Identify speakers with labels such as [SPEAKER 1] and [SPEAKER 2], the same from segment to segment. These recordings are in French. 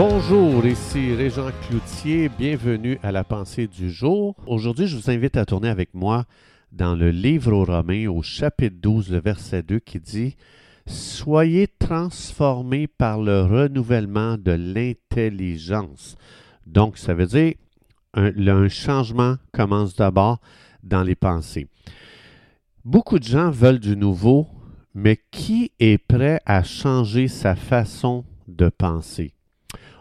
[SPEAKER 1] Bonjour, ici Régent Cloutier, bienvenue à la pensée du jour. Aujourd'hui, je vous invite à tourner avec moi dans le livre aux Romains au chapitre 12, le verset 2 qui dit Soyez transformés par le renouvellement de l'intelligence. Donc, ça veut dire un, un changement commence d'abord dans les pensées. Beaucoup de gens veulent du nouveau, mais qui est prêt à changer sa façon de penser?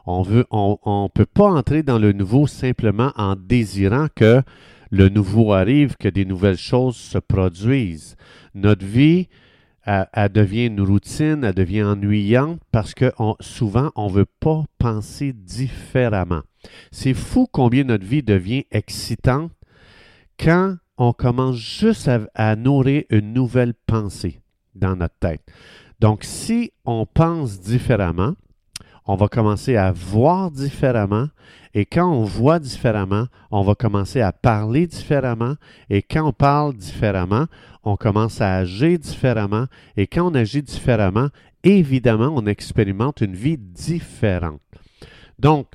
[SPEAKER 1] On ne peut pas entrer dans le nouveau simplement en désirant que le nouveau arrive, que des nouvelles choses se produisent. Notre vie, elle, devient une routine, elle devient ennuyante parce que souvent, on ne veut pas penser différemment. C'est fou combien notre vie devient excitante quand on commence juste à nourrir une nouvelle pensée dans notre tête. Donc, si on pense différemment, on va commencer à voir différemment. Et quand on voit différemment, on va commencer à parler différemment. Et quand on parle différemment, on commence à agir différemment. Et quand on agit différemment, évidemment, on expérimente une vie différente. Donc,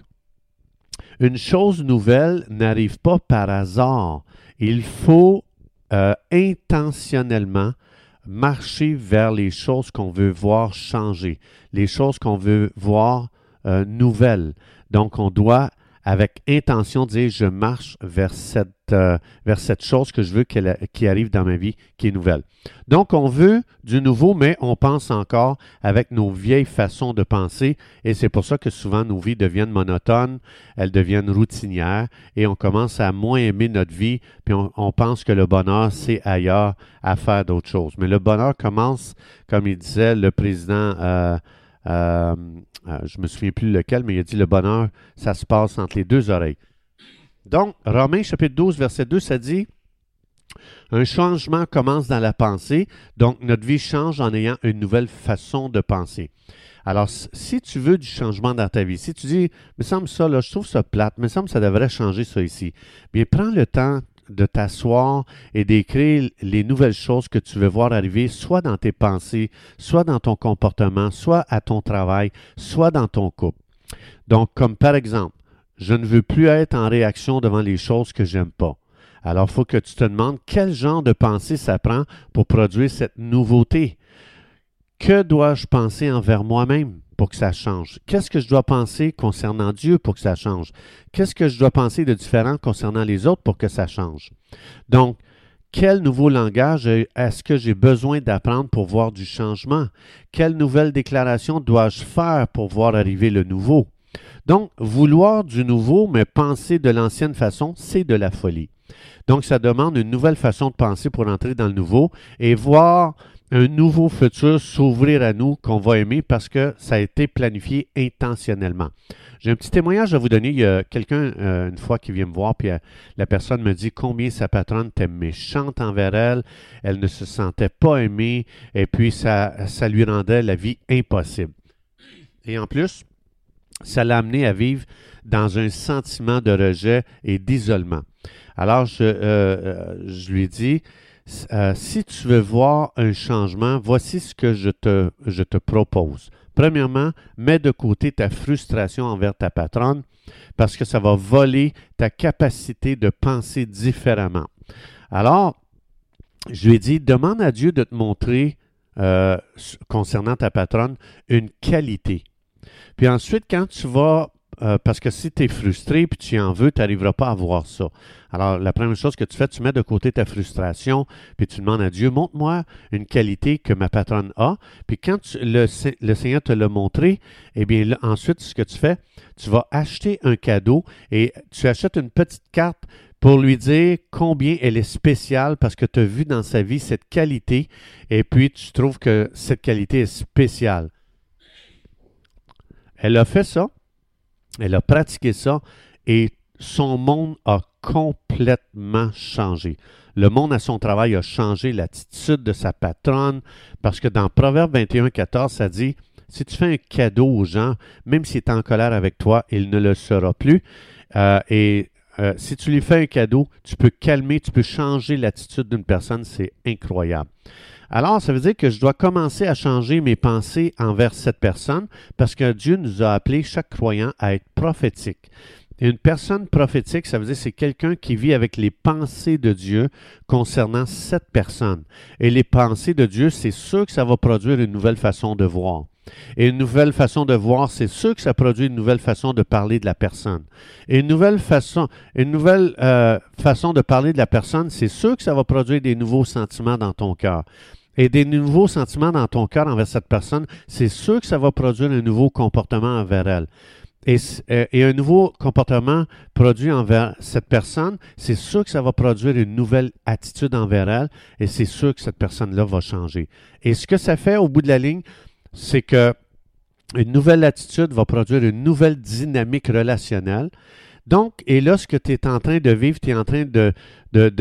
[SPEAKER 1] une chose nouvelle n'arrive pas par hasard. Il faut euh, intentionnellement marcher vers les choses qu'on veut voir changer, les choses qu'on veut voir euh, nouvelles. Donc, on doit, avec intention, dire je marche vers cette, euh, chose que je veux qui arrive dans ma vie, qui est nouvelle. Donc, on veut du nouveau, mais on pense encore avec nos vieilles façons de penser, et c'est pour ça que souvent nos vies deviennent monotones, elles deviennent routinières, et on commence à moins aimer notre vie, puis on, pense que le bonheur, c'est ailleurs à faire d'autres choses. Mais le bonheur commence, comme il disait le président. Euh, euh, euh, je me souviens plus lequel, mais il a dit le bonheur, ça se passe entre les deux oreilles. Donc, Romains chapitre 12, verset 2, ça dit un changement commence dans la pensée, donc notre vie change en ayant une nouvelle façon de penser. Alors, si tu veux du changement dans ta vie, si tu dis, me semble ça, là, je trouve ça plate, me semble ça devrait changer ça ici, bien, prends le temps de t'asseoir et d'écrire les nouvelles choses que tu veux voir arriver, soit dans tes pensées, soit dans ton comportement, soit à ton travail, soit dans ton couple. Donc, comme par exemple, je ne veux plus être en réaction devant les choses que j'aime pas. Alors, il faut que tu te demandes quel genre de pensée ça prend pour produire cette nouveauté. Que dois-je penser envers moi-même? Que ça change? Qu'est-ce que je dois penser concernant Dieu pour que ça change? Qu'est-ce que je dois penser de différent concernant les autres pour que ça change? Donc, quel nouveau langage est-ce que j'ai besoin d'apprendre pour voir du changement? Quelle nouvelle déclaration dois-je faire pour voir arriver le nouveau? Donc, vouloir du nouveau, mais penser de l'ancienne façon, c'est de la folie. Donc, ça demande une nouvelle façon de penser pour entrer dans le nouveau et voir un nouveau futur s'ouvrir à nous qu'on va aimer parce que ça a été planifié intentionnellement. J'ai un petit témoignage à vous donner. Il y a quelqu'un euh, une fois qui vient me voir, puis euh, la personne me dit combien sa patronne était méchante envers elle, elle ne se sentait pas aimée, et puis ça, lui rendait la vie impossible. Et en plus, ça l'a amené à vivre dans un sentiment de rejet et d'isolement. Alors, je, euh, je lui dis, euh, si tu veux voir un changement, voici ce que je te, propose. Premièrement, mets de côté ta frustration envers ta patronne parce que ça va voler ta capacité de penser différemment. Alors, je lui ai dit, demande à Dieu de te montrer, euh, concernant ta patronne, une qualité. Puis ensuite, quand tu vas euh, parce que si tu es frustré puis tu en veux, tu n'arriveras pas à voir ça. Alors, la première chose que tu fais, tu mets de côté ta frustration, puis tu demandes à Dieu, montre-moi une qualité que ma patronne a. Puis quand le, Seigneur te l'a montré, eh bien, ensuite, ce que tu fais, tu vas acheter un cadeau et tu achètes une petite carte pour lui dire combien elle est spéciale parce que tu as vu dans sa vie cette qualité et puis tu trouves que cette qualité est spéciale. Elle a fait ça. Elle a pratiqué ça et son monde a complètement changé. Le monde à son travail a changé, l'attitude de sa patronne, parce que dans Proverbe 21, 14, ça dit si tu fais un cadeau aux gens, même s'il est en colère avec toi, il ne le sera plus. Euh, euh, si tu lui fais un cadeau, tu peux calmer, tu peux changer l'attitude d'une personne, c'est incroyable. Alors, ça veut dire que je dois commencer à changer mes pensées envers cette personne parce que Dieu nous a appelé chaque croyant à être prophétique. Une personne prophétique, ça veut dire c'est quelqu'un qui vit avec les pensées de Dieu concernant cette personne. Et les pensées de Dieu, c'est sûr que ça va produire une nouvelle façon de voir. Et une nouvelle façon de voir, c'est sûr que ça produit une nouvelle façon de parler de la personne. Et une nouvelle façon, une nouvelle euh, façon de parler de la personne, c'est sûr que ça va produire des nouveaux sentiments dans ton cœur et des nouveaux sentiments dans ton cœur envers cette personne, c'est sûr que ça va produire un nouveau comportement envers elle. Et, euh, et, un nouveau comportement produit envers cette personne, c'est sûr que ça va produire une nouvelle attitude envers elle et c'est sûr que cette personne-là va changer. Et ce que ça fait au bout de la ligne, c'est que une nouvelle attitude va produire une nouvelle dynamique relationnelle. Donc, et là, ce que tu es en train de vivre, tu es en train de,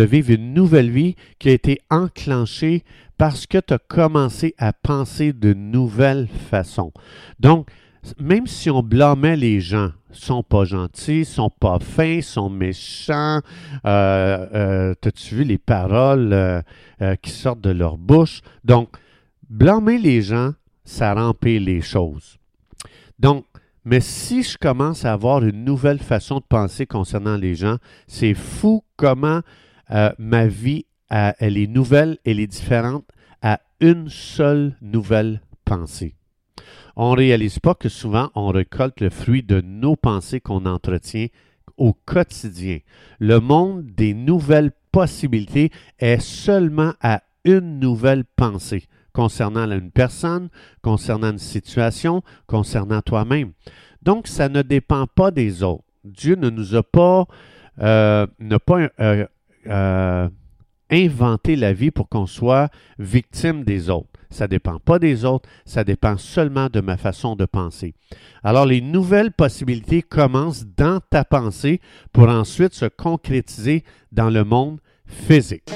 [SPEAKER 1] vivre une nouvelle vie qui a été enclenchée parce que tu as commencé à penser de nouvelles façons. Donc, même si on blâmait les gens, sont pas gentils, sont pas fins, sont méchants, euh, euh, as-tu vu les paroles euh, qui sortent de leur bouche? Donc, blâmer les gens, ça remplit les choses. Donc, mais si je commence à avoir une nouvelle façon de penser concernant les gens, c'est fou comment ma vie elle est nouvelle, elle est différente à une seule nouvelle pensée. On ne réalise pas que souvent on récolte le fruit de nos pensées qu'on entretient au quotidien. Le monde des nouvelles possibilités est seulement à une nouvelle pensée concernant une personne, concernant une situation, concernant toi-même. Donc, ça ne dépend pas des autres. Dieu ne nous a pas, euh, euh, euh, inventer la vie pour qu'on soit victime des autres. Ça ne dépend pas des autres, ça dépend seulement de ma façon de penser. Alors les nouvelles possibilités commencent dans ta pensée pour ensuite se concrétiser dans le monde physique.